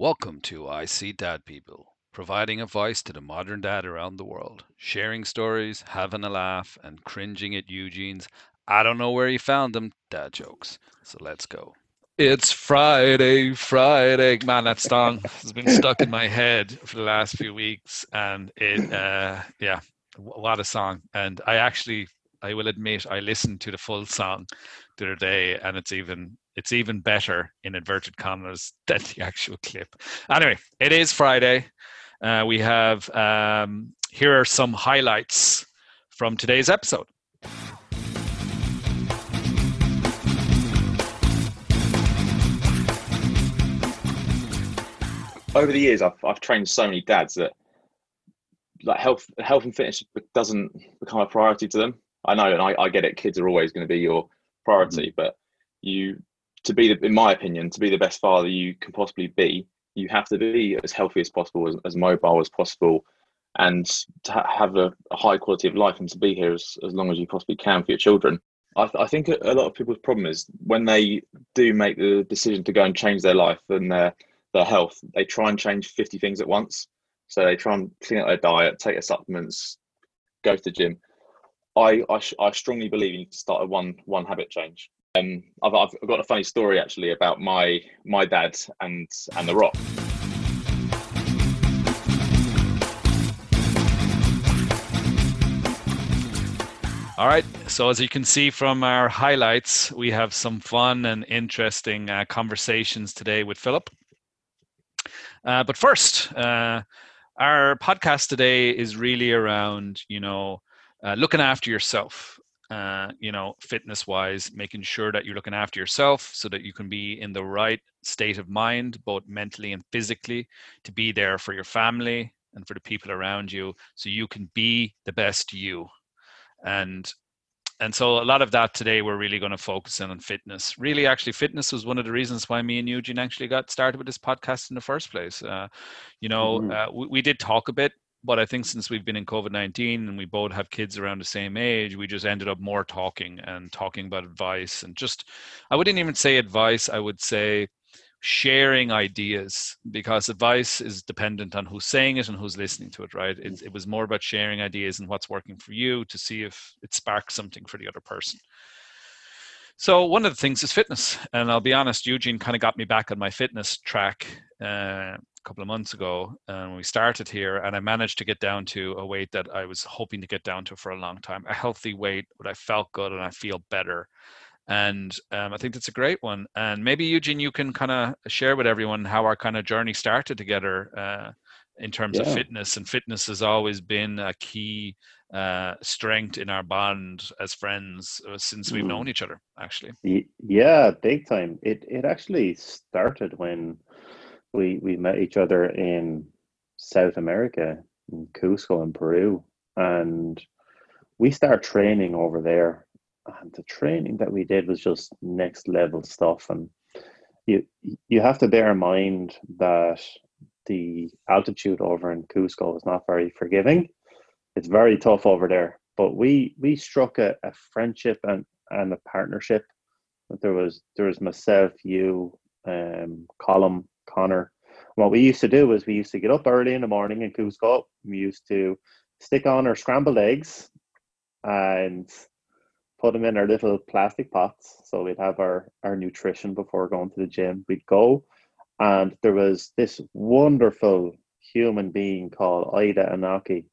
Welcome to I See Dad People, providing a voice to the modern dad around the world, sharing stories, having a laugh, and cringing at Eugene's I don't know where he found them dad jokes. So let's go. It's Friday, Friday. Man, that song has been stuck in my head for the last few weeks. And it, uh, yeah, what a song. And I actually, I will admit, I listened to the full song the other day and it's even it's even better in inverted commas than the actual clip. Anyway, it is Friday. Uh, we have um, here are some highlights from today's episode. Over the years, I've I've trained so many dads that like health health and fitness doesn't become a priority to them. I know, and I, I get it. Kids are always going to be your priority, mm-hmm. but you to be the, in my opinion to be the best father you can possibly be you have to be as healthy as possible as, as mobile as possible and to ha- have a, a, high quality of life and to be here as, as long as you possibly can for your children. I, th- I think a, a lot of people's problem is when they do make the decision to go and change their life and their their health they try and change 50 things at once. So they try and clean up their diet take their supplements go to the gym I, I, I strongly believe you need to start a one one habit change um, I've, I've got a funny story actually about my my dad and and the Rock. All right. So as you can see from our highlights, we have some fun and interesting uh, conversations today with Philip. Uh, but first, uh, our podcast today is really around, you know, uh, looking after yourself uh, you know, fitness wise, making sure that you're looking after yourself so that you can be in the right state of mind, both mentally and physically, to be there for your family and for the people around you so you can be the best you. And and so a lot of that today we're really going to focus in on fitness really actually fitness was one of the reasons why me and eugene actually got started with this podcast in the first place uh, you know mm-hmm. uh, we, we, did talk a bit but I think since we've been in COVID 19 and we both have kids around the same age, we just ended up more talking and talking about advice and just, I wouldn't even say advice, I would say sharing ideas because advice is dependent on who's saying it and who's listening to it, right? It, it was more about sharing ideas and what's working for you to see if it sparks something for the other person. So one of the things is fitness, and I'll be honest, Eugene kind of got me back on my fitness track uh, a couple of months ago and we started here and i managed to get down to a weight that i was hoping to get down to for a long time a healthy weight but i felt good and i feel better and um, i think that's a great one and maybe eugene you can kind of share with everyone how our kind of journey started together uh, in terms yeah. of fitness and fitness has always been a key uh, strength in our bond as friends uh, since we've mm. known each other actually yeah big time it it actually started when we we met each other in South America, in Cusco in Peru, and we started training over there. And the training that we did was just next level stuff. And you you have to bear in mind that the altitude over in Cusco is not very forgiving. It's very tough over there. But we we struck a, a friendship and, and a partnership. There was there was myself, you, um, Colum, Connor. What we used to do is we used to get up early in the morning in Cusco. We used to stick on our scrambled eggs and put them in our little plastic pots. So we'd have our, our nutrition before going to the gym. We'd go, and there was this wonderful human being called Ida Anaki.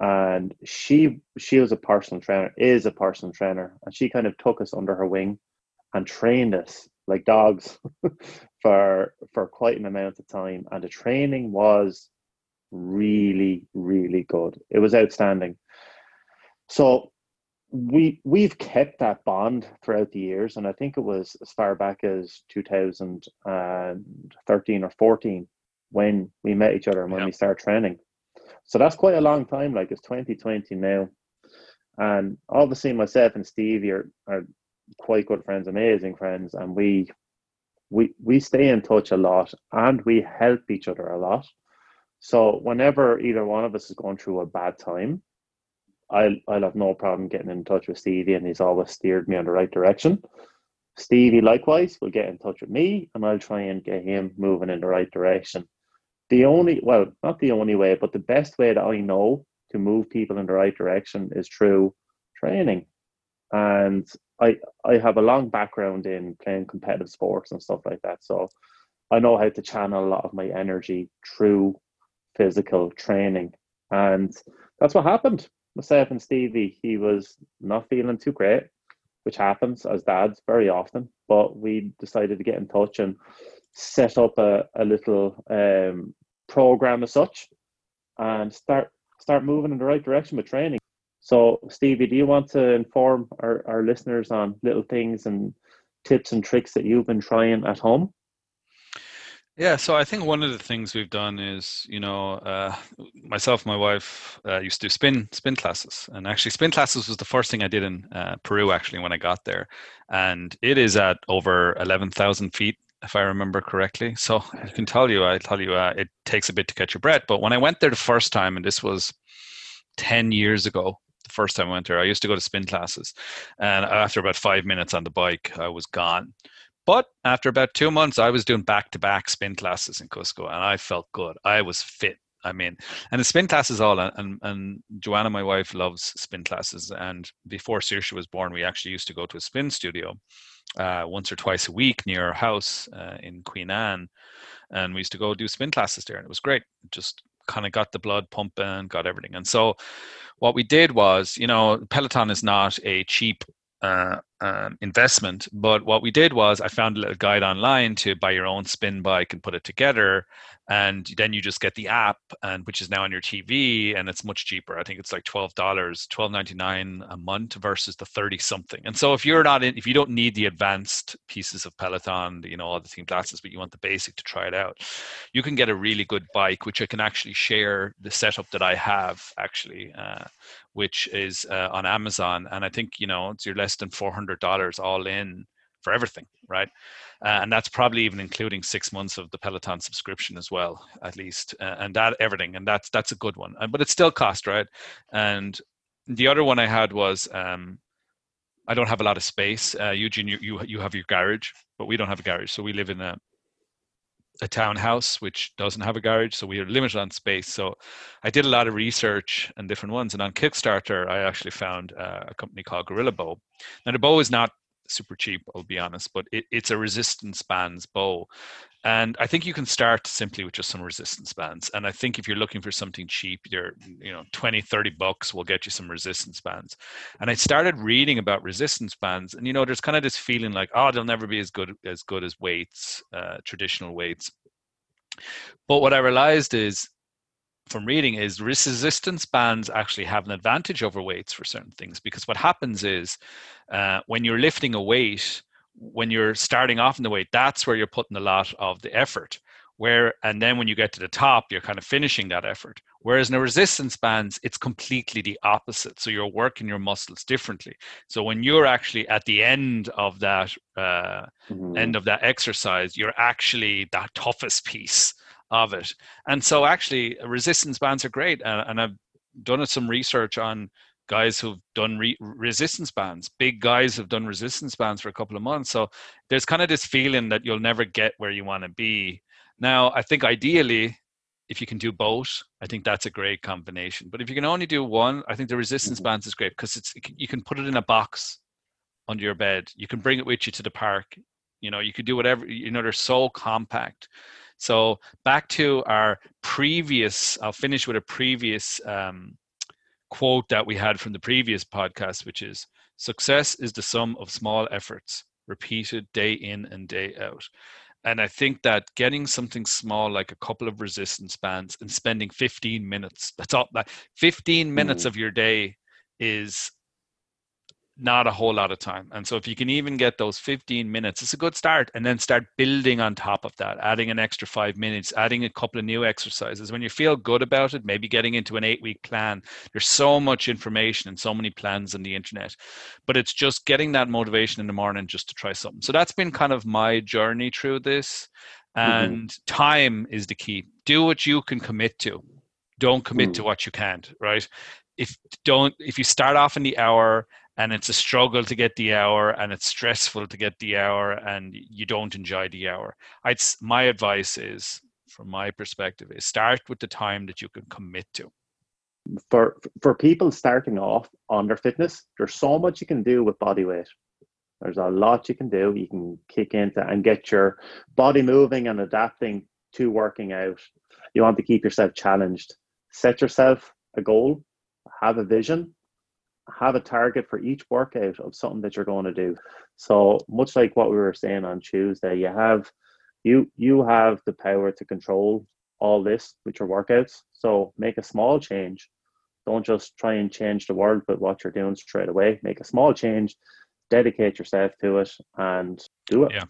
And she she was a personal trainer, is a personal trainer, and she kind of took us under her wing and trained us like dogs for for quite an amount of time and the training was really really good. It was outstanding. So we we've kept that bond throughout the years and i think it was as far back as 2013 or 14 when we met each other and when we started training. So that's quite a long time like it's 2020 now. And obviously myself and steve are, are quite good friends, amazing friends, and we we we stay in touch a lot and we help each other a lot. So whenever either one of us is going through a bad time, I'll I'll have no problem getting in touch with Stevie, and he's always steered me in the right direction. Stevie likewise will get in touch with me and I'll try and get him moving in the right direction. The only well, not the only way, but the best way that I know to move people in the right direction is through training. And I I have a long background in playing competitive sports and stuff like that. So I know how to channel a lot of my energy through physical training. And that's what happened. Myself and Stevie, he was not feeling too great, which happens as dads very often. But we decided to get in touch and set up a, a little um, program as such and start start moving in the right direction with training. So, Stevie, do you want to inform our, our listeners on little things and tips and tricks that you've been trying at home? Yeah, so I think one of the things we've done is, you know, uh, myself, my wife uh, used to do spin spin classes, and actually, spin classes was the first thing I did in uh, Peru. Actually, when I got there, and it is at over eleven thousand feet, if I remember correctly. So I can tell you, I tell you, uh, it takes a bit to catch your breath. But when I went there the first time, and this was ten years ago, the first time I went there, I used to go to spin classes, and after about five minutes on the bike, I was gone but after about two months, I was doing back to back spin classes in Cusco and I felt good. I was fit. I mean, and the spin classes all, and, and Joanna, my wife, loves spin classes. And before Saoirse was born, we actually used to go to a spin studio uh, once or twice a week near our house uh, in Queen Anne. And we used to go do spin classes there, and it was great. just kind of got the blood pumping, got everything. And so, what we did was, you know, Peloton is not a cheap uh, um, investment. But what we did was I found a little guide online to buy your own spin bike and put it together. And then you just get the app and which is now on your tv and it's much cheaper. I think it's like $12 $12.99 a month versus the 30 something and so if you're not in if you don't need the advanced pieces of peloton you know all the team classes but you want the basic to try it out you can get a really good bike which i can actually share the setup that i have actually uh, which is uh, on amazon. And i think you know it's you're less than $400 all in for everything right uh, and that's probably even including six months of the Peloton subscription as well, at least, uh, and that everything, and that's that's a good one. Uh, but it still cost, right? And the other one I had was um, I don't have a lot of space. Uh, Eugene, you, you you have your garage, but we don't have a garage, so we live in a a townhouse which doesn't have a garage, so we are limited on space. So I did a lot of research and different ones, and on Kickstarter I actually found uh, a company called Gorilla Bow. Now the bow is not super cheap, I'll be honest, but it, it's a resistance bands bow. And I think you can start simply with just some resistance bands. And I think if you're looking for something cheap, you're, you know, 20, 30 bucks will get you some resistance bands. And I started reading about resistance bands and, you know, there's kind of this feeling like, oh, they'll never be as good as good as weights, uh, traditional weights. But what I realized is from reading is resistance bands actually have an advantage over weights for certain things because what happens is uh, when you're lifting a weight when you're starting off in the weight that's where you're putting a lot of the effort where and then when you get to the top you're kind of finishing that effort whereas in a resistance bands it's completely the opposite so you're working your muscles differently so when you're actually at the end of that uh, mm-hmm. end of that exercise you're actually that toughest piece of it. And so actually resistance bands are great. And, and I've done some research on guys who've done re- resistance bands. Big guys have done resistance bands for a couple of months. So there's kind of this feeling that you'll never get where you want to be. Now, I think ideally, if you can do both, I think that's a great combination. But if you can only do one, I think the resistance mm-hmm. bands is great because it's you can put it in a box under your bed. You can bring it with you to the park. You know, you could do whatever. You know, they're so compact. So back to our previous, I'll finish with a previous um, quote that we had from the previous podcast, which is success is the sum of small efforts repeated day in and day out. And I think that getting something small like a couple of resistance bands and spending 15 minutes, that's all that 15 minutes mm. of your day is not a whole lot of time. And so if you can even get those 15 minutes, it's a good start. And then start building on top of that, adding an extra five minutes, adding a couple of new exercises. When you feel good about it, maybe getting into an eight week plan. There's so much information and so many plans on the internet. But it's just getting that motivation in the morning just to try something. So that's been kind of my journey through this. Mm-hmm. And mm-hmm. time is the key. Do what you can commit to. Don't commit mm. to what you can't, right? If don't if you start off in the hour and it's a struggle to get the hour and it's stressful to get the hour and you don't enjoy the hour. My advice is from my perspective is start with the time that you can commit to. For for people starting off on their fitness there's so much you can do with body weight. There's a lot you can do. You can kick into and get your body moving and adapting to working out. You want to keep yourself challenged. Set yourself a goal. Have a vision have a target for each workout of something that you're going to do so much like what we were saying on tuesday you have you you have the power to control all this with your workouts so make a small change don't just try and change the world with what you're doing straight away make a small change dedicate yourself to it and do it yeah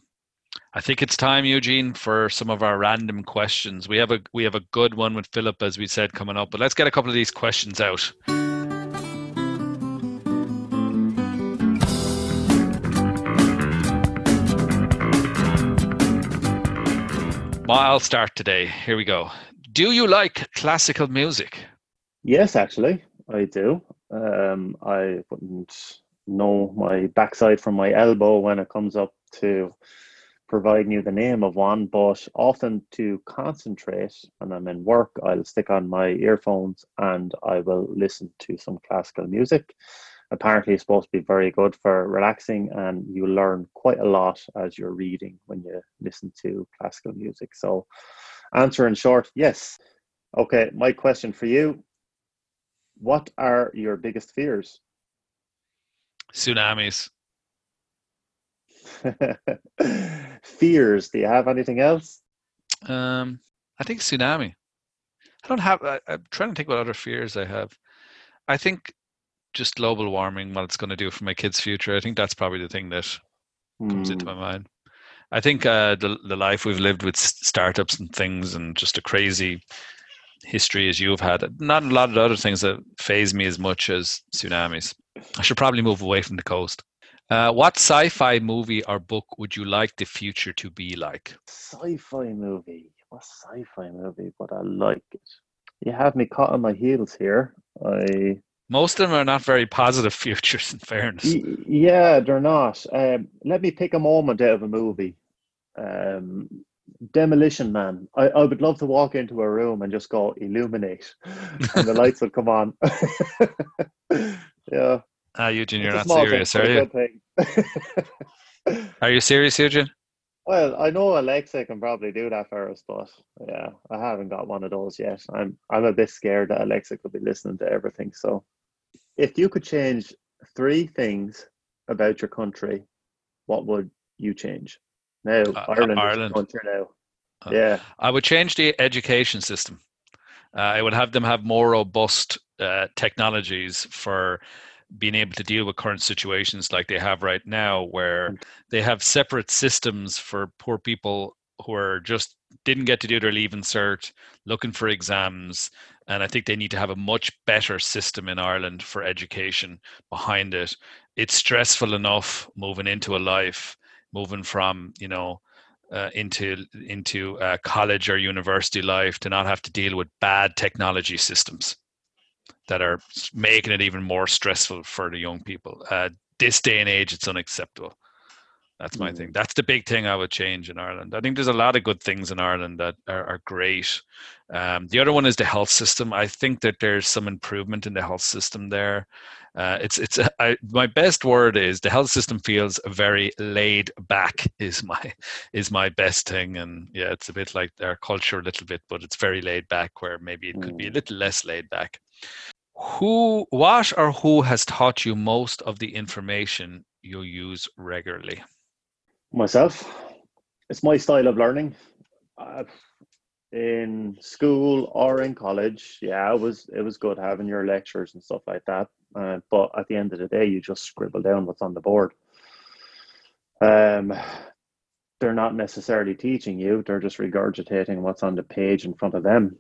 I think it's time, Eugene, for some of our random questions. We have a we have a good one with Philip, as we said, coming up. But let's get a couple of these questions out. I'll start today. Here we go. Do you like classical music? Yes, actually, I do. Um, I wouldn't know my backside from my elbow when it comes up to providing you the name of one, but often to concentrate when I'm in work, I'll stick on my earphones and I will listen to some classical music apparently it's supposed to be very good for relaxing and you learn quite a lot as you're reading when you listen to classical music. So answer in short yes. Okay my question for you. What are your biggest fears? Tsunamis. Fears. Do you have anything else? Um i think tsunami. I don't have I, i'm trying to think what other fears i have. I think just global warming, what it's going to do for my kids' future. I think that's probably the thing that comes into Hmm. my mind. I think uh, the the life we've lived with startups and things, and just a crazy history as you've had. Not a lot of other things that phase me as much as tsunamis. I should probably move away from the coast. Uh, what sci-fi movie or book would you like the future to be like? sci-fi movie what sci-fi movie would i like it you have me caught on my heels here i Most of them are not very positive futures, in fairness. Yeah, they're not. Um, let me pick a moment out of a movie. Um, Demolition Man. I, I would love to walk into a room and just go illuminate, and the lights would come on. yeah, Ah, Eugene, you're not serious, are you? Are you serious, Eugene? well, I know Alexa can probably do that for us, but yeah, I haven't got one of those yet. I'm I'm a bit scared that Alexa could be listening to everything. So, if you could change three things about your country, what would you change? Now, Uh, Ireland, Ireland. country now. Uh, yeah, I would change the education system. Uh, I would have them have more robust uh, technologies for being able to deal with current situations like they have right now, where they have separate systems for poor people who are just didn't get to do their leave cert, looking for exams, and I think they need to have a much better system in Ireland for education behind it. It's stressful enough moving into a life, moving from you know uh, into into uh, college or university life to not have to deal with bad technology systems that are making it even more stressful for the young people. Uh, this day and age, it's unacceptable. That's my thing. Mm. That's the big thing I would change in Ireland. I think there's a lot of good things in Ireland that are, are great. Um, the other one is the health system. I think that there's some improvement in the health system there. Uh, it's it's I, my best word is the health system feels very laid back. Is my is my best thing, and yeah, it's a bit like our culture a little bit, but it's very laid back. Where maybe it could be a Mm. little less laid back. Who, what, or who has taught you most of the information you use regularly? Myself. It's my style of learning. Uh, in school or in college, yeah, it was it was good having your lectures and stuff like that. Uh, but at the end of the day, you just scribble down what's on the board. Um, they're not necessarily teaching you; they're just regurgitating what's on the page in front of them.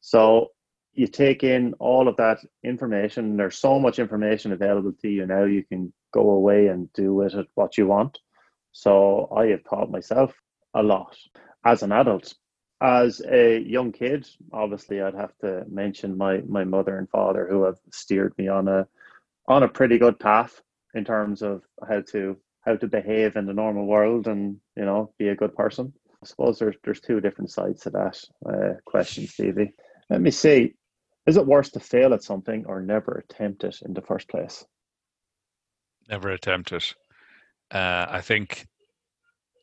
So you take in all of that information. There's so much information available to you now. You can go away and do with it what you want. So I have taught myself a lot as an adult. As a young kid, obviously, I'd have to mention my my mother and father who have steered me on a on a pretty good path in terms of how to how to behave in the normal world and you know be a good person. I suppose there's there's two different sides to that uh, question, Stevie. Let me see. Is it worse to fail at something or never attempt it in the first place? Never attempt it. Uh, I think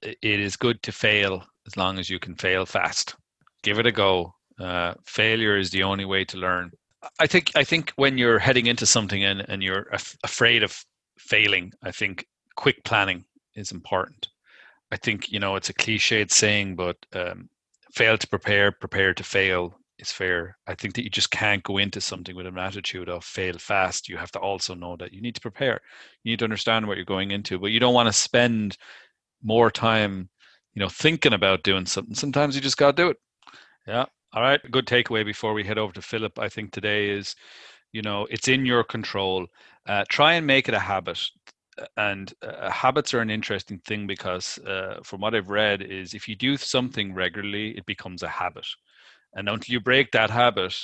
it is good to fail as long as you can fail fast. Give it a go. Uh, failure is the only way to learn. I think I think when you're heading into something and, and you're af- afraid of failing, I think quick planning is important. I think you know it's a cliched saying, but um, fail to prepare, prepare to fail is fair. I think that you just can't go into something with an attitude of fail fast. You have to also know that you need to prepare. You need to understand what you're going into, but you don't want to spend more time, you know, thinking about doing something. Sometimes you just got to do it. Yeah. All right. Good takeaway before we head over to Philip. I think today is, you know, it's in your control. Uh, try and make it a habit. And uh, habits are an interesting thing because, uh, from what I've read, is if you do something regularly, it becomes a habit and until you break that habit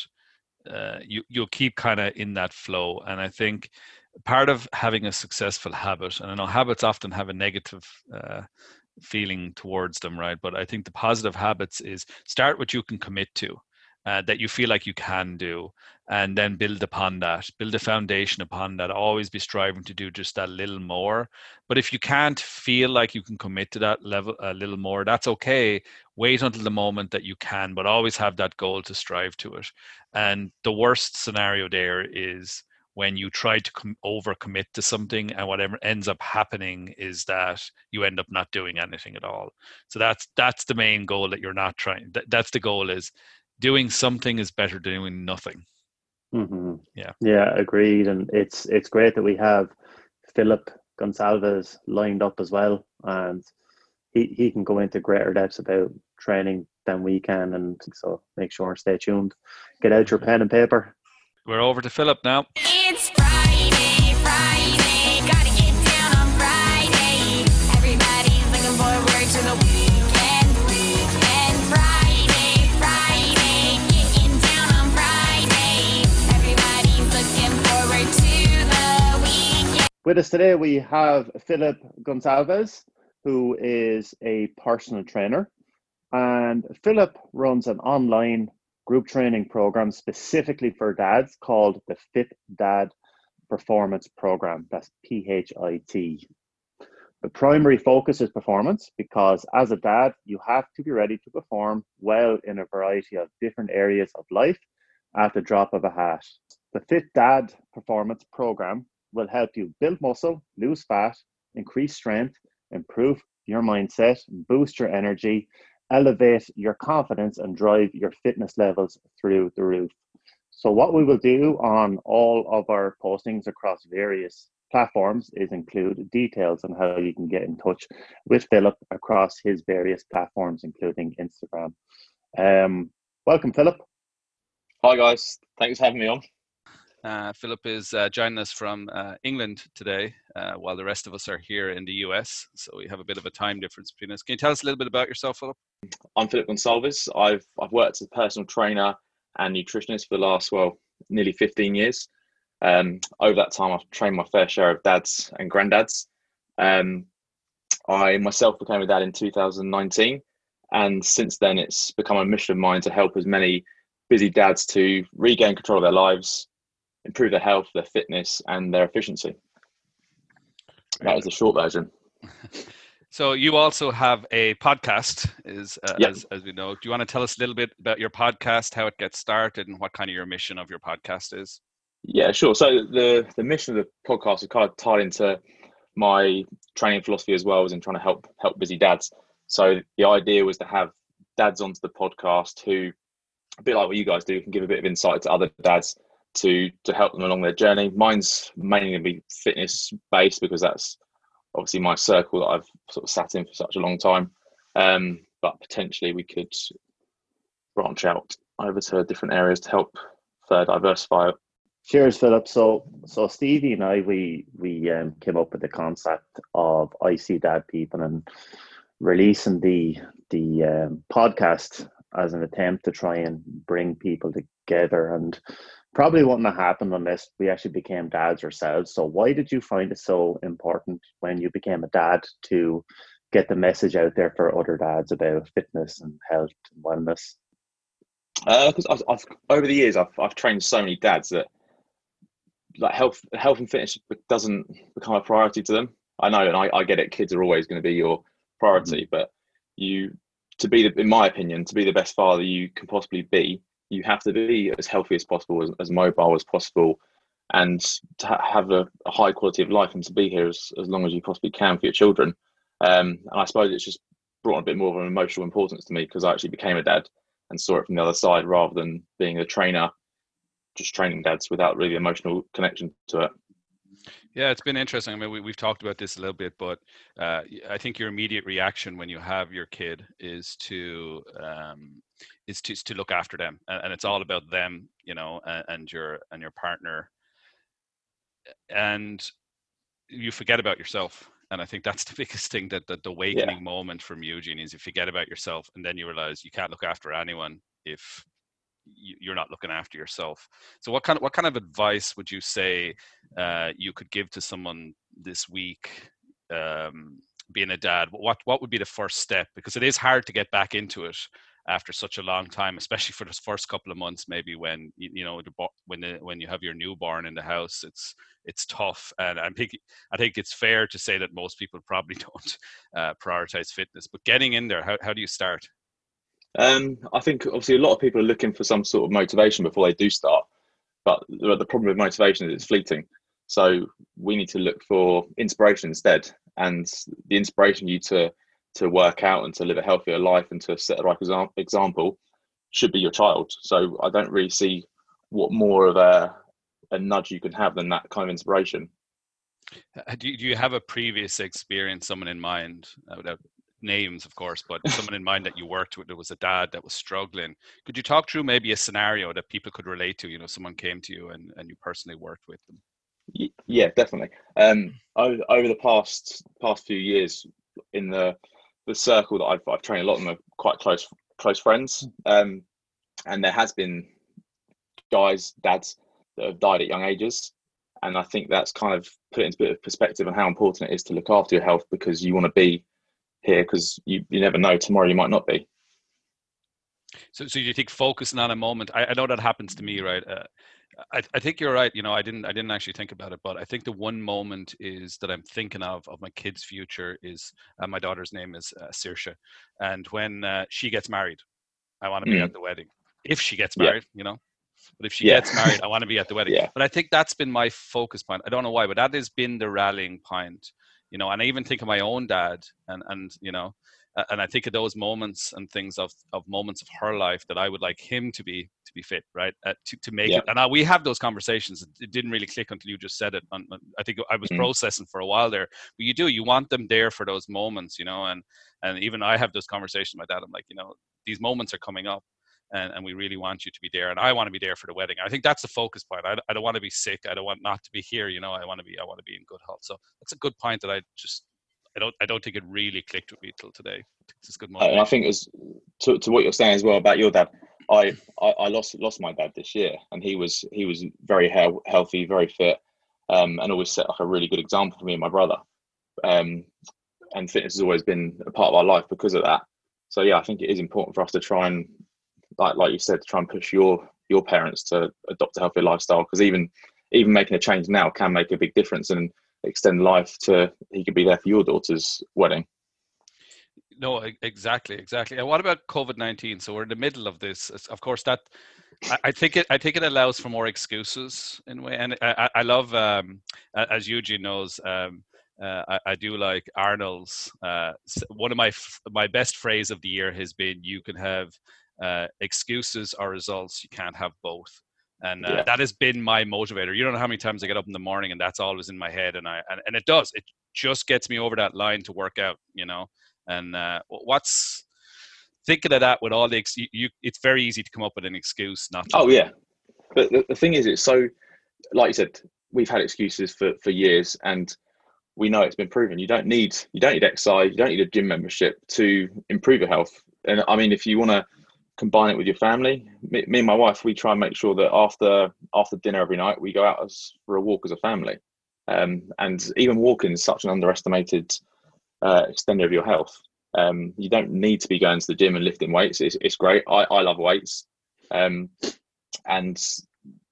uh, you you'll keep kind of in that flow. And i think part of having a successful habit and i know habits often have a negative uh, feeling towards them right? But i think the positive habits is start what you can commit to uh, that you feel like you can do and then build upon that. Build a foundation upon that. Always be striving to do just that little more. But if you can't feel like you can commit to that level a little more that's okay. Wait until the moment that you can but always have that goal to strive to it. And the worst scenario there is when you try to com- overcommit to something and whatever ends up happening is that you end up not doing anything at all. So that's that's the main goal that you're not trying that, that's the goal is doing something is better than doing nothing. Mm-hmm. Yeah. Yeah, agreed. And it's it's great that we have Philip Gonsalves lined up as well, and he he can go into greater depths about training than we can. And so make sure and stay tuned. Get out your pen and paper. We're over to Philip now. It's With us today, we have Philip Gonsalves, who is a personal trainer. And Philip runs an online group training program specifically for dads called the Phit Dad Performance Program. That's PHIT. The primary focus is performance because as a dad, you have to be ready to perform well in a variety of different areas of life at the drop of a hat. The Phit Dad Performance Program will help you build muscle, lose fat, increase strength, improve your mindset, boost your energy, elevate your confidence, and drive your fitness levels through the roof. So, what we will do on all of our postings across various platforms is include details on how you can get in touch with Philip across his various platforms, including Instagram. Um, welcome, Philip. Hi guys, thanks for having me on. Uh, Philip is uh, joining us from uh, England today, uh, while the rest of us are here in the US. So we have a bit of a time difference between us. Can you tell us a little bit about yourself, Philip? I'm Philip Gonsalves. I've I've worked as a personal trainer and nutritionist for the last well nearly 15 years. Um, over that time, I've trained my fair share of dads and granddads. Um, I myself became a dad in 2019, and since then, it's become a mission of mine to help as many busy dads to regain control of their lives, improve their health, their fitness, and their efficiency. That is the short version. So you also have a podcast, is uh, Yep. as, as we know. Do you want to tell us a little bit about your podcast, how it gets started, and what kind of your mission of your podcast is? Yeah, sure. So the the mission of the podcast is kind of tied into my training philosophy as well, as in trying to help help busy dads. So the idea was to have dads onto the podcast who, a bit like what you guys do, can give a bit of insight to other dads to to help them along their journey. Mine's mainly going to be fitness based because that's obviously my circle that I've sort of sat in for such a long time. Um, but potentially we could branch out over to different areas to help further diversify. Cheers, Philip. So, so Stevie and I, we we um, came up with the concept of I see Dad People and releasing the the um, podcast as an attempt to try and bring people together. And probably wouldn't have happened unless we actually became dads ourselves. So why did you find it so important when you became a dad to get the message out there for other dads about fitness and health and wellness? Uh, because I've, I've over the years I've I've trained so many dads that like health health and fitness doesn't become a priority to them. I know, and I, I get it. Kids are always going to be your priority, mm. but you to be the, in my opinion, to be the best father you can possibly be, you have to be as healthy as possible, as, as mobile as possible, and to ha- have a, a high quality of life and to be here as, as long as you possibly can for your children. Um, and I suppose it's just brought a bit more of an emotional importance to me because I actually became a dad and saw it from the other side rather than being a trainer, just training dads without really emotional connection to it. Yeah, it's been interesting. I mean, we, we've talked about this a little bit, but uh, I think your immediate reaction when you have your kid is to um, is to, is to look after them, and, and it's all about them, you know, and, and your and your partner, and you forget about yourself. And I think that's the biggest thing that, that the awakening moment from Eugene is you forget about yourself, and then you realize you can't look after anyone if you're not looking after yourself. So, what kind of what kind of advice would you say uh, you could give to someone this week, um, being a dad? What what would be the first step? Because it is hard to get back into it after such a long time, especially for the first couple of months. Maybe when you, know when the, when you have your newborn in the house, it's it's tough. And I think I think it's fair to say that most people probably don't uh, prioritize fitness. But getting in there, how how do you start? Um, I think obviously a lot of people are looking for some sort of motivation before they do start, but the, problem with motivation is it's fleeting. So we need to look for inspiration instead, and the inspiration you to to work out and to live a healthier life and to set the right exam- example should be your child. So I don't really see what more of a a nudge you can have than that kind of inspiration. Uh, Do you, do you have a previous experience, someone in mind, uh, without names, of course, but someone in mind that you worked with that was a dad that was struggling? Could you talk through maybe a scenario that people could relate to? You know, someone came to you and, and you personally worked with them. Yeah, definitely. Um, over, over the past past few years, in the the circle that I've, I've trained, a lot of them are quite close close friends, um, and there has been guys, dads that have died at young ages, and I think that's kind of put into a bit of perspective on how important it is to look after your health because you want to be here because you, you never know tomorrow you might not be. So, so you think focusing on a moment? I, I know that happens to me, right? Uh, I, I think you're right. You know, I didn't, I didn't actually think about it, but I think the one moment is that I'm thinking of of my kid's future is uh, my daughter's name is uh, Saoirse, and when uh, she gets married, I want to be Mm. at the wedding. If she gets Yeah. married, you know. But if she Yeah. gets married, I want to be at the wedding. Yeah. But I think that's been my focus point. I don't know why, but that has been the rallying point. You know, and I even think of my own dad, and and you know, and I think of those moments and things of of moments of her life that I would like him to be to be fit, right? Uh, to to make Yeah. it. And I, we have those conversations. It didn't really click until you just said it. And I think I was Mm. processing for a while there. But you do. You want them there for those moments, you know. And and even I have those conversations with my dad. I'm like, you know, these moments are coming up. And, and we really want you to be there and i want to be there for the wedding. I think that's the focus point I, I don't want to be sick. I don't want not to be here you know? I want to be i want to be in good health. So that's a good point that i just i don't i don't think it really clicked with me till today. It's a good Uh, and I think as to, to what you're saying as well about your dad, I, I, I lost lost my dad this year, and he was he was very hea- healthy, very fit, um, and always set like a really good example for me and my brother. Um, and fitness has always been a part of our life because of that. So yeah, I think it is important for us to try and like like you said, to try and push your your parents to adopt a healthy lifestyle because even even making a change now can make a big difference and extend life to he could be there for your daughter's wedding. No, exactly, exactly. And what about COVID nineteen? So we're in the middle of this. Of course, that I, think it. I think it allows for more excuses in a way. And I, I- I love, um, as Eugene knows, um, uh, I, I do like Arnold's. Uh, one of my f- my best phrase of the year has been, "You can have uh, excuses or results. You can't have both." And uh, Yeah. that has been my motivator. You don't know how many times I get up in the morning and that's always in my head, and I and, and it does. It just gets me over that line to work out. You know. And uh, what's thinking of that with all the ex- you, you, it's very easy to come up with an excuse not to. Oh it. yeah, but the, the thing is, it's so like you said, we've had excuses for for years, and we know it's been proven. You don't need you don't need exercise, you don't need a gym membership to improve your health. And I mean, if you want to combine it with your family. Me, me and my wife, we try and make sure that after after dinner every night, we go out as, for a walk as a family. Um, and even walking is such an underestimated uh, extender of your health. Um, you don't need to be going to the gym and lifting weights. It's, it's great. I, I love weights. Um, and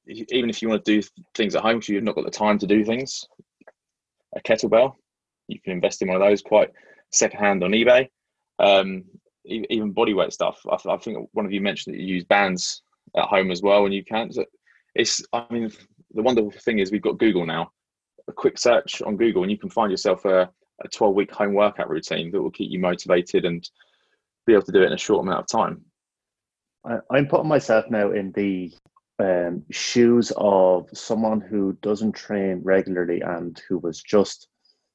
even if you want to do things at home, so you've not got the time to do things, a kettlebell, you can invest in one of those quite secondhand on eBay. Um, even body weight stuff. I, th- I think one of you mentioned that you use bands at home as well when you can. So it's, I mean, the wonderful thing is we've got Google now. A quick search on Google, and you can find yourself a, a 12 week home workout routine that will keep you motivated and be able to do it in a short amount of time. I, I'm putting myself now in the um, shoes of someone who doesn't train regularly and who was just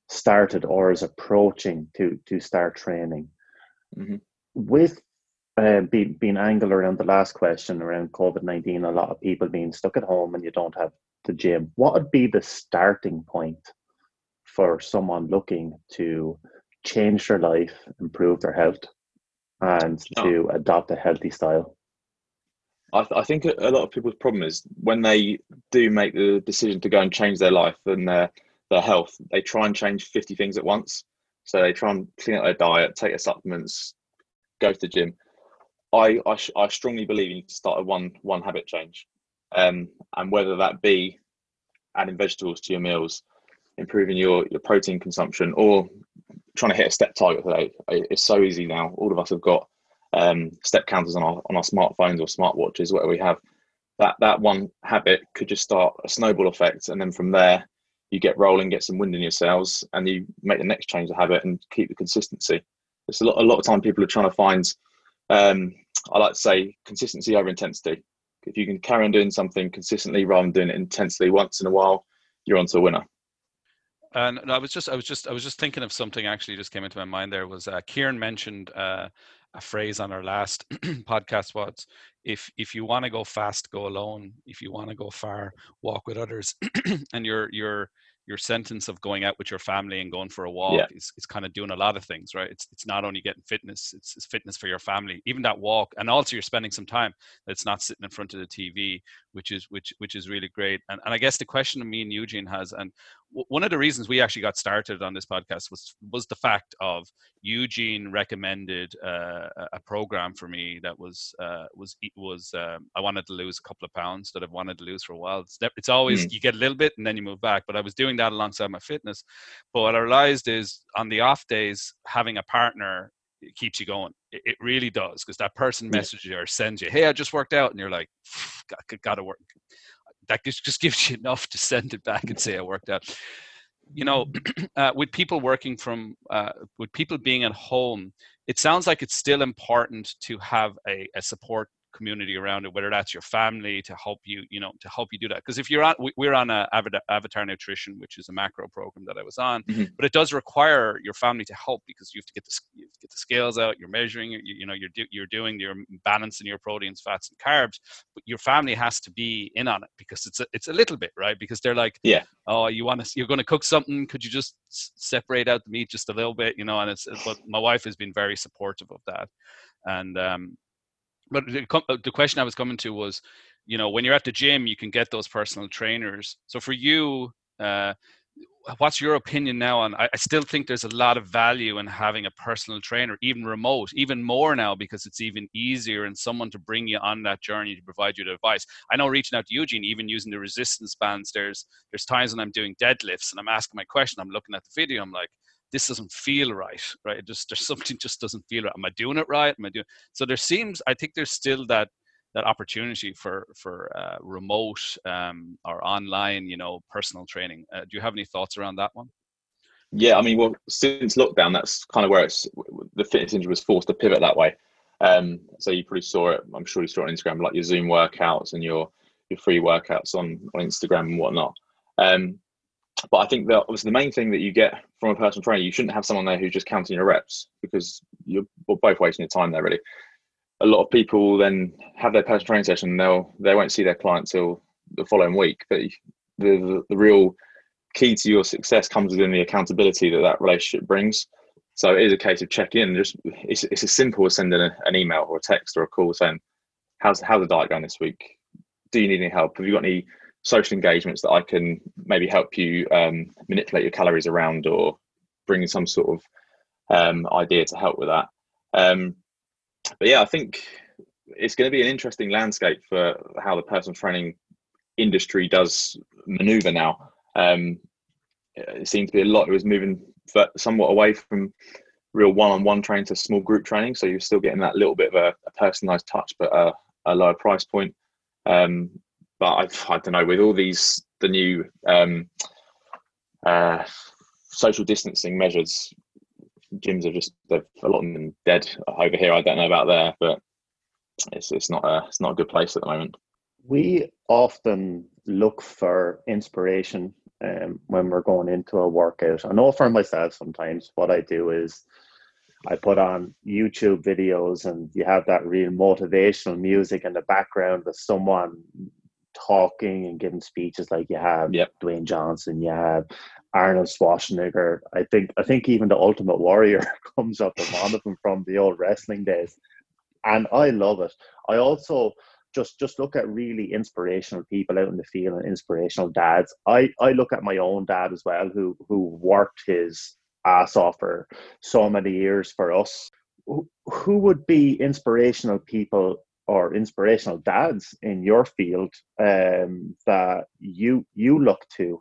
started or is approaching to to start training. Mhm. With uh, being being angled around the last question around COVID nineteen, a lot of people being stuck at home and you don't have the gym. What would be the starting point for someone looking to change their life, improve their health, and Oh. to adopt a healthy style? I, th- I think a a lot of people's problem is when they do make the decision to go and change their life and their their health, they try and change fifty things at once. So they try and clean up their diet, take their supplements, go to the gym. I I, I strongly believe you need to start a one one habit change, um, and whether that be adding vegetables to your meals, improving your your protein consumption, or trying to hit a step target today. It's so easy now. All of us have got um, step counters on our on our smartphones or smartwatches, whatever we have. That that one habit could just start a snowball effect, and then from there, you get rolling, get some wind in your sails, and you make the next change of habit and keep the consistency. It's a lot. A lot of time, people are trying to find. Um, I like to say consistency over intensity. If you can carry on doing something consistently rather than doing it intensely once in a while, you're onto a winner. And I was just, I was just, I was just thinking of something. Actually, just came into my mind. There was uh, Kieran mentioned uh, a phrase on our last podcast. Was if if you want to go fast, go alone. If you want to go far, walk with others. and your your your sentence of going out with your family and going for a walk Yeah. is, is kind of doing a lot of things, right? It's it's not only getting fitness, it's, it's fitness for your family. Even that walk, and also you're spending some time that's not sitting in front of the TV, which is which which is really great. And and I guess the question me and Eugene has, and one of the reasons we actually got started on this podcast was was the fact of Eugene recommended uh, a- program for me that was uh, was was um, I wanted to lose a couple of pounds that I've wanted to lose for a while. It's, it's always you get a little bit and then you move back, but I was doing that alongside my fitness. But what I realized is on the off days, having a partner keeps you going. It, it really does because that person Yeah. messages you or sends you, "Hey, I just worked out," and you're like, "Got, got to work." That just, just gives you enough to send it back and say, "I worked out." You know, uh, with people working from, uh, with people being at home, it sounds like it's still important to have a, a support community around it whether that's your family to help you you know to help you do that because if you're on we- we're on a avatar, nutrition which is a macro program that i was on Mhm. but it does require your family to help because you have to get the you have to get the scales out you're measuring you, you know you're do, you're doing you're balancing your proteins fats and carbs but your family has to be in on it because it's a, it's a little bit right because they're like Yeah. oh you want to you're going to cook something could you just separate out the meat just a little bit you know and it's but my wife has been very supportive of that and um but the, uh, the question I was coming to was, you know, when you're at the gym, you can get those personal trainers. So for you, uh, what's your opinion now on? I, I still think there's a lot of value in having a personal trainer, even remote, even more now because it's even easier and someone to bring you on that journey to provide you the advice. I know reaching out to Eugene, even using the resistance bands. There's there's times when I'm doing deadlifts and I'm asking my question. I'm looking at the video. I'm like, this doesn't feel right, right? Just there's something just doesn't feel right. Am I doing it right? Am I doing? So there seems, I think there's still that that opportunity for for uh, remote um, or online, you know, personal training. Uh, do you have any thoughts around that one? Yeah, I mean, well, since lockdown, that's kind of where it's the fitness industry was forced to pivot that way. Um, so you probably saw it. I'm sure you saw it on Instagram, like your Zoom workouts and your your free workouts on on Instagram and whatnot. Um, but I think that obviously the main thing that you get from a personal trainer, you shouldn't have someone there who's just counting your reps because you're both wasting your time there. Really, a lot of people then have their personal training session. They'll they won't see their client till the following week. But the the, the real key to your success comes within the accountability that that relationship brings. So it is a case of checking in. Just it's, it's as simple as sending a, an email or a text or a call saying, "How's how's the diet going this week? Do you need any help? Have you got any social engagements that I can maybe help you um, manipulate your calories around or bring some sort of um, idea to help with that?" Um, but yeah, I think it's going to be an interesting landscape for how the personal training industry does maneuver now. Um, it seems to be a lot. It was moving somewhat away from real one-on-one training to small group training, so you're still getting that little bit of a, a personalized touch, but a, a lower price point. Um, but I've, I don't know with all these the new um, uh, social distancing measures, gyms are just a lot of them dead over here. I don't know about there, but it's it's not a it's not a good place at the moment. We often look for inspiration um, when we're going into a workout. I know for myself sometimes what I do is I put on YouTube videos and you have that real motivational music in the background of someone talking and giving speeches like you have yep. Dwayne Johnson, you have Arnold Schwarzenegger. I think I think even the Ultimate Warrior comes up with one of them from the old wrestling days. And I love it. I also just just look at really inspirational people out in the field and inspirational dads. I I look at my own dad as well, who who worked his ass off for so many years for us. Who, who would be inspirational people or inspirational dads in your field um, that you you look to?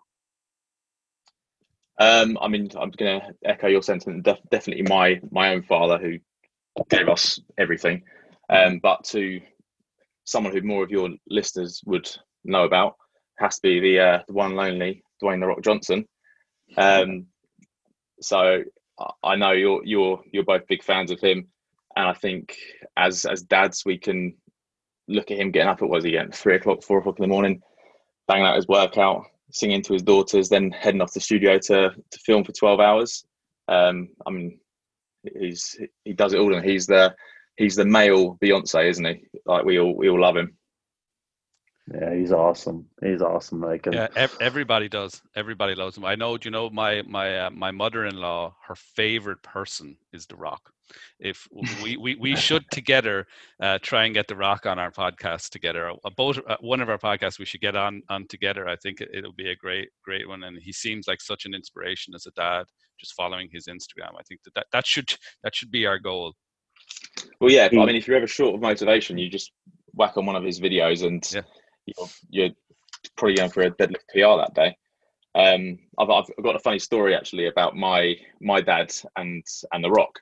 Um, I mean, I'm going to echo your sentiment. Def- definitely my my own father, who gave us everything. Um, but to someone who more of your listeners would know about has to be the uh, the one lonely Dwayne the Rock Johnson. Um, so I know you're you're you're both big fans of him, and I think as as dads we can look at him getting up at was he again three o'clock, four o'clock in the morning, banging out his workout, singing to his daughters, then heading off to the studio to to film for twelve hours. Um, I mean, he's he does it all, and he's the he's the male Beyonce, isn't he? Like we all we all love him. Yeah, he's awesome. He's awesome. Like yeah, ev- everybody does. Everybody loves him. I know. Do you know, my my uh, my mother-in-law, her favorite person is The Rock. If we we, we should together uh, try and get The Rock on our podcast together. Both uh, one of our podcasts we should get on on together. I think it, will be a great great one. And he seems like such an inspiration as a dad. Just following his Instagram, I think that that, that should that should be our goal. Well, yeah. I mean, if you're ever short of motivation, you just whack on one of his videos, and yeah. you're, you're, probably going for a deadlift PR that day. Um, I've, I've got a funny story actually about my my dad and and The Rock.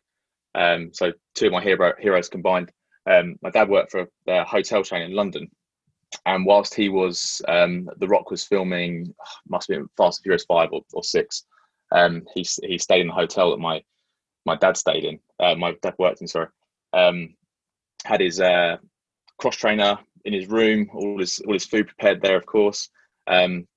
Um, so two of my hero, heroes combined. Um, my dad worked for a hotel chain in London, and whilst he was um, The Rock was filming, must been Fast and Furious Five or, or six. Um, he he stayed in the hotel that my my dad stayed in. Uh, my dad worked in. Sorry, um, had his uh, cross trainer in his room, all his all his food prepared there, of course. Um,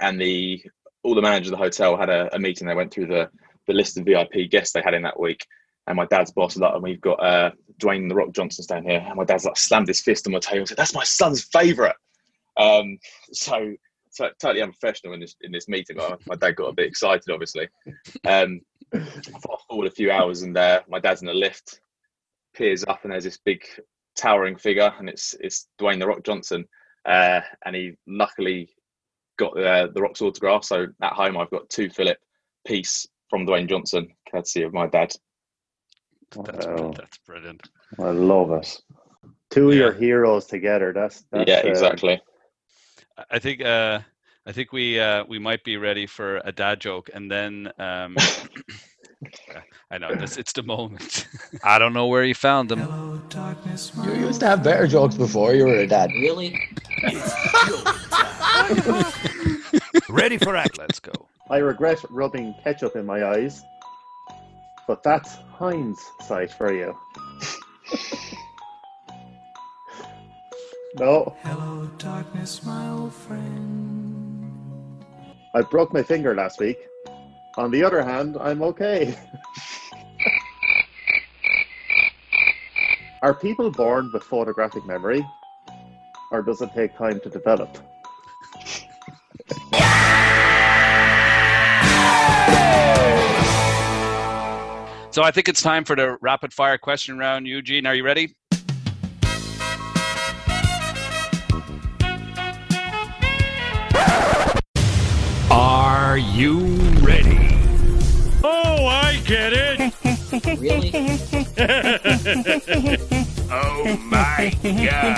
and the all the managers of the hotel had a, a, meeting. They went through the the list of VIP guests they had in that week. And my dad's boss and we've got uh, Dwayne the Rock Johnson down here. And my dad's like slammed his fist on my table and said, "That's my son's favourite." Um, so, totally unprofessional in this in this meeting. But my dad got a bit excited, obviously. Um, fast forward a few hours, and uh, my dad's in the lift peers up and there's this big towering figure and it's it's Dwayne the Rock Johnson uh, and he luckily got uh, the Rock's autograph so at home I've got two Philip piece from Dwayne Johnson courtesy of my dad that's, wow. that's brilliant I love it two of your heroes together that's, that's yeah uh, exactly I think uh I think we uh, we might be ready for a dad joke, and then um, I know this. It's the moment. I don't know where you found them. Hello, darkness, you used to have better jokes before you were a dad. Really? ready for act? Let's go. I regret rubbing ketchup in my eyes, but that's Heinz sight for you. no. Hello, darkness, my old friend. I broke my finger last week. On the other hand, I'm okay. Are people born with photographic memory? Or does it take time to develop? So I think it's time for the rapid fire question round. Eugene, are you ready? Are you ready? Oh, I get it. Really? Oh my god.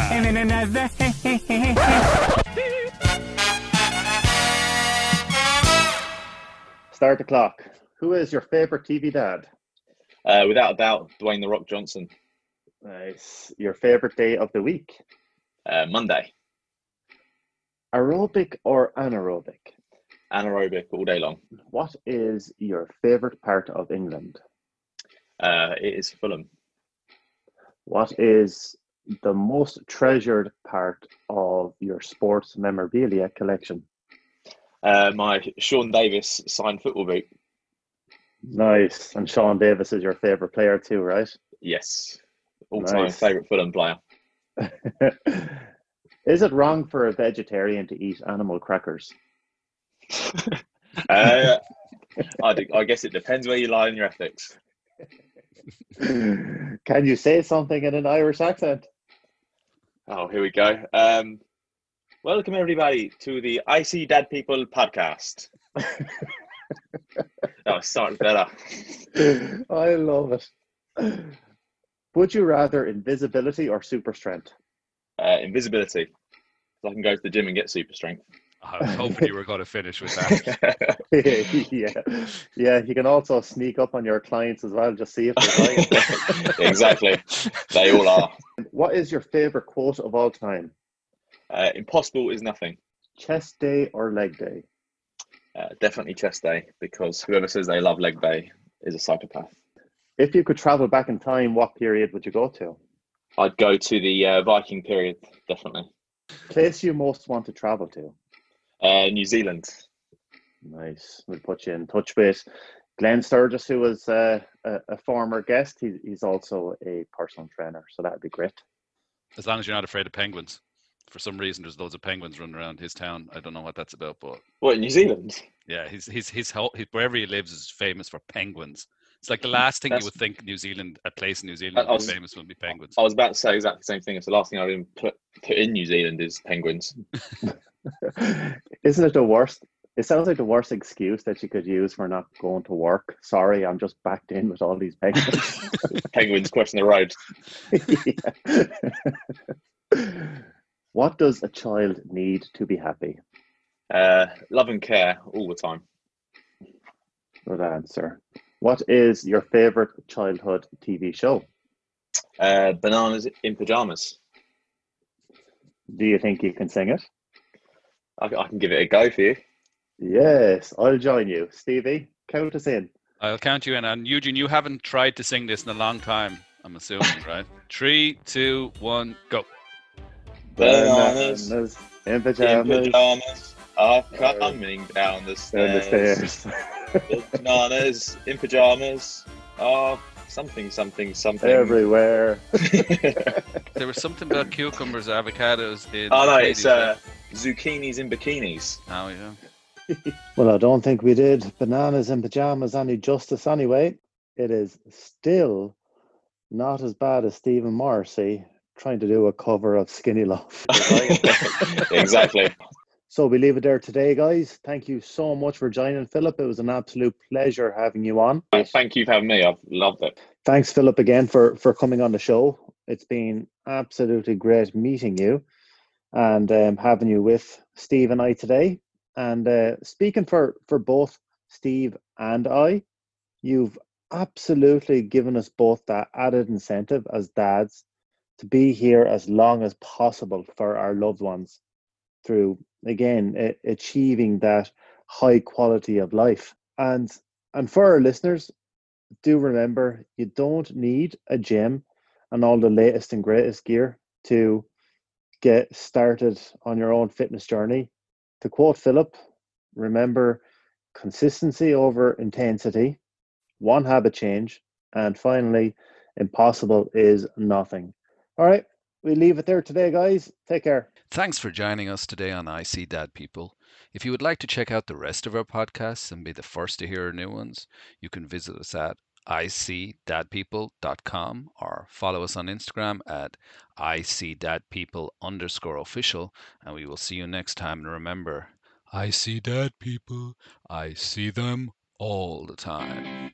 Start the clock. Who is your favorite TV dad? Uh, without a doubt, Dwayne the Rock Johnson. Nice. Your favorite day of the week? Uh, Monday, Aerobic or anaerobic? anaerobic all day long. What is your favorite part of England? Uh, it is Fulham. What is the most treasured part of your sports memorabilia collection? Uh, my Sean Davis signed football boot. Nice. And Sean Davis is your favorite player too, right? Yes, all time Nice. favourite Fulham player. is it wrong for a vegetarian to eat animal crackers? Uh, I, d- I guess it depends where you lie in your ethics. Can you say something in an Irish accent? Oh, here we go. Um, welcome everybody to the Icy Dead People podcast. Oh, starting better. I love it. Would you rather invisibility or super strength? Uh, invisibility. So I can go to the gym and get super strength. I was hoping you were going to finish with that. yeah, yeah. You can also sneak up on your clients as well. Just see if they're lying. exactly. They all are. what is your favorite quote of all time? Uh, impossible is nothing. Chest day or leg day? Uh, definitely chest day because whoever says they love leg day is a psychopath. If you could travel back in time, what period would you go to? I'd go to the uh, Viking period, definitely. Place you most want to travel to? Uh, New Zealand. Nice. We'll put you in touch with Glenn Sturgis, who was uh, a, a former guest. He, he's also a personal trainer, so that would be great. As long as you're not afraid of penguins. For some reason, there's loads of penguins running around his town. I don't know what that's about, but What, New Zealand? yeah, he's he's his whole his, wherever he lives is famous for penguins. It's like the mm-hmm. last thing That's- you would think New Zealand, a place in New Zealand, I would was- famous would be penguins. I was about to say exactly the same thing. It's the last thing I even put, put in New Zealand is penguins. Isn't it the worst? It sounds like the worst excuse that you could use for not going to work. Sorry, I'm just backed in with all these penguins. penguins crossing the road. Yeah. what does a child need to be happy? Uh, love and care all the time. Good answer. What is your favorite childhood TV show? Uh, bananas in pajamas. Do you think you can sing it? I, I can give it a go for you. Yes, I'll join you. Stevie, count us in. I'll count you in. And Eugene, you haven't tried to sing this in a long time. I'm assuming, right? Three, two, one, go. Bananas Bananas in in pajamas pajamas are coming down the down the stairs. stairs. Bananas in pajamas are something, something, something. Everywhere. There was something about cucumbers, avocados in. oh no, Hades, it's uh, zucchinis in bikinis. Oh yeah. Well, I don't think we did bananas in pajamas any justice anyway. It is still not as bad as Stephen Morrissey trying to do a cover of Skinny Love. exactly. So we leave it there today, guys. Thank you so much for joining, Philip. It was an absolute pleasure having you on. Thank you for having me. I've loved it. Thanks, Philip, again for for coming on the show. It's been absolutely great meeting you and um, having you with Steve and I today. And uh, speaking for for both Steve and I, you've absolutely given us both that added incentive as dads to be here as long as possible for our loved ones through again a- achieving that high quality of life and and for our listeners do remember you don't need a gym and all the latest and greatest gear to get started on your own fitness journey. To quote Philip, remember consistency over intensity, one habit change, and finally, impossible is nothing. All right. We leave it there today, guys. Take care. Thanks for joining us today on I See Dad People. If you would like to check out the rest of our podcasts and be the first to hear our new ones, you can visit us at icdadpeople.com or follow us on Instagram at icdadpeople underscore official. And we will see you next time. And remember, I see dad people, I see them all the time.